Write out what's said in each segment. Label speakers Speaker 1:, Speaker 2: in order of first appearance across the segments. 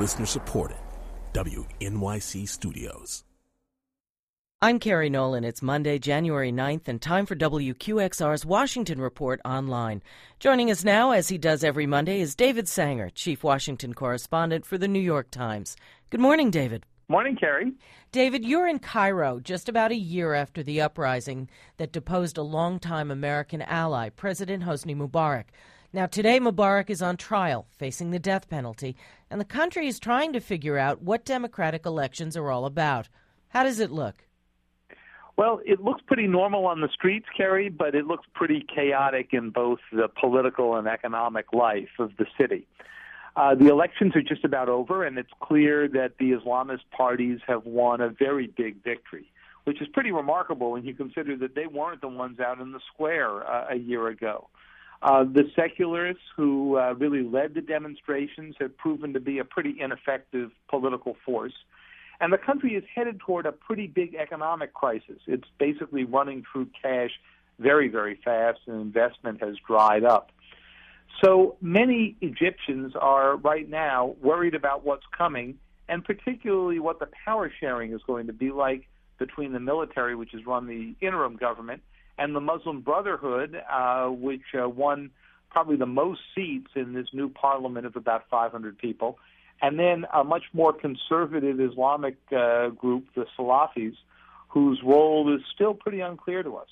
Speaker 1: Listener supported. WNYC Studios.
Speaker 2: I'm Kerry Nolan. It's Monday, January 9th, and time for WQXR's Washington Report online. Joining us now, as he does every Monday, is David Sanger, Chief Washington Correspondent for the New York Times. Good morning, David.
Speaker 3: Morning, Kerry.
Speaker 2: David, you're in Cairo just about a year after the uprising that deposed a longtime American ally, President Hosni Mubarak. Now, today, Mubarak is on trial, facing the death penalty, and the country is trying to figure out what democratic elections are all about. How does it look?
Speaker 3: Well, it looks pretty normal on the streets, Kerry, but it looks pretty chaotic in both the political and economic life of the city. Uh, the elections are just about over, and it's clear that the Islamist parties have won a very big victory, which is pretty remarkable when you consider that they weren't the ones out in the square uh, a year ago. Uh, the secularists who uh, really led the demonstrations have proven to be a pretty ineffective political force. And the country is headed toward a pretty big economic crisis. It's basically running through cash very, very fast, and investment has dried up. So many Egyptians are right now worried about what's coming, and particularly what the power sharing is going to be like between the military, which has run the interim government, and the Muslim Brotherhood, uh, which uh, won probably the most seats in this new parliament of about 500 people, and then a much more conservative Islamic uh, group, the Salafis, whose role is still pretty unclear to us.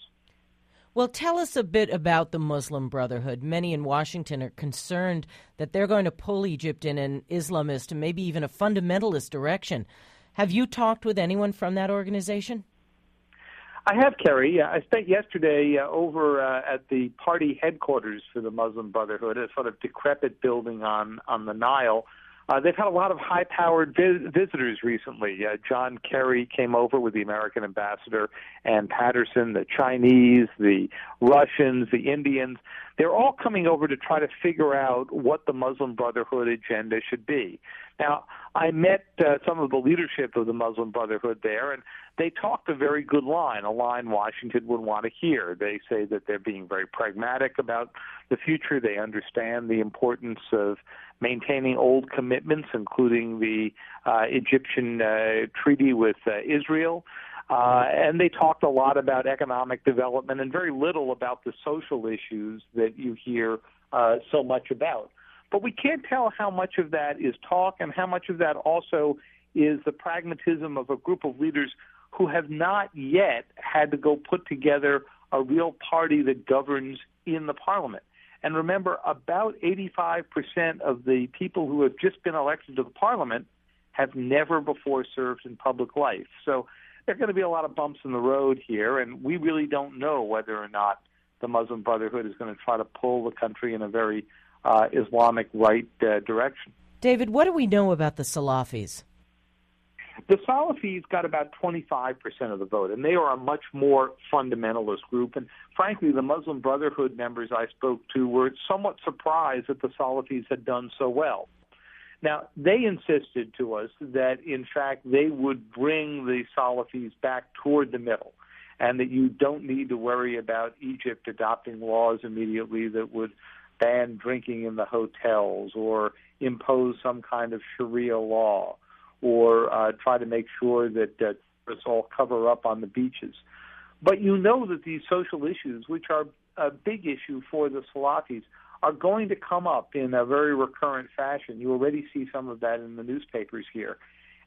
Speaker 2: Well, tell us a bit about the Muslim Brotherhood. Many in Washington are concerned that they're going to pull Egypt in an Islamist and maybe even a fundamentalist direction. Have you talked with anyone from that organization?
Speaker 3: I have, Kerry. I spent yesterday uh, over uh, at the party headquarters for the Muslim Brotherhood, a sort of decrepit building on on the Nile. Uh, they've had a lot of high-powered vi- visitors recently. Uh, John Kerry came over with the American ambassador, Anne Patterson, the Chinese, the Russians, the Indians. They're all coming over to try to figure out what the Muslim Brotherhood agenda should be. Now, I met uh, some of the leadership of the Muslim Brotherhood there, and they talked a very good line, a line Washington would want to hear. They say that they're being very pragmatic about the future. They understand the importance of maintaining old commitments, including the uh, Egyptian uh, treaty with uh, Israel. Uh, and they talked a lot about economic development and very little about the social issues that you hear uh, so much about. But we can't tell how much of that is talk and how much of that also is the pragmatism of a group of leaders who have not yet had to go put together a real party that governs in the parliament. And remember, about 85% of the people who have just been elected to the parliament have never before served in public life. So there are going to be a lot of bumps in the road here, and we really don't know whether or not the Muslim Brotherhood is going to try to pull the country in a very uh, Islamic right uh, direction.
Speaker 2: David, what do we know about the Salafis?
Speaker 3: The Salafis got about 25% of the vote, and they are a much more fundamentalist group. And frankly, the Muslim Brotherhood members I spoke to were somewhat surprised that the Salafis had done so well. Now, they insisted to us that, in fact, they would bring the Salafis back toward the middle, and that you don't need to worry about Egypt adopting laws immediately that would ban drinking in the hotels or impose some kind of Sharia law or uh, try to make sure that uh, us all cover up on the beaches. But you know that these social issues, which are a big issue for the Salafis, are going to come up in a very recurrent fashion. You already see some of that in the newspapers here.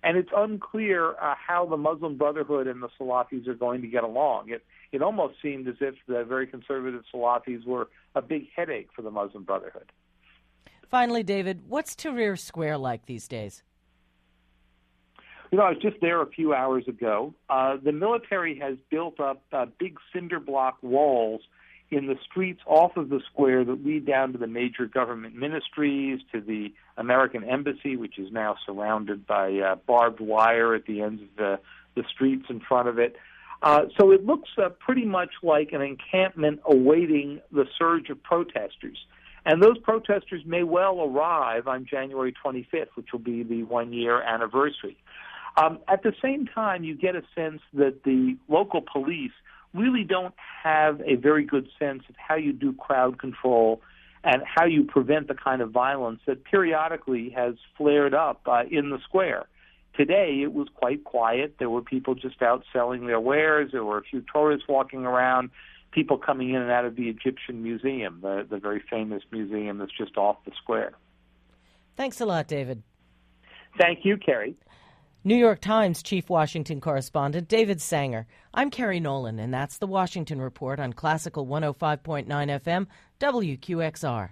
Speaker 3: And it's unclear uh, how the Muslim Brotherhood and the Salafis are going to get along. It, it almost seemed as if the very conservative Salafis were a big headache for the Muslim Brotherhood.
Speaker 2: Finally, David, what's Tahrir Square like these days?
Speaker 3: You know, I was just there a few hours ago. Uh, the military has built up uh, big cinder block walls in the streets off of the square that lead down to the major government ministries, to the American embassy, which is now surrounded by uh, barbed wire at the ends of the, the streets in front of it. Uh, so it looks uh, pretty much like an encampment awaiting the surge of protesters. And those protesters may well arrive on January 25th, which will be the one year anniversary. Um, at the same time, you get a sense that the local police really don't have a very good sense of how you do crowd control and how you prevent the kind of violence that periodically has flared up uh, in the square. Today it was quite quiet. There were people just out selling their wares. There were a few tourists walking around, people coming in and out of the Egyptian Museum, the, the very famous museum that's just off the square.
Speaker 2: Thanks a lot, David.
Speaker 3: Thank you, Kerry.
Speaker 2: New York Times Chief Washington Correspondent David Sanger. I'm Kerry Nolan, and that's the Washington Report on Classical 105.9 FM, WQXR.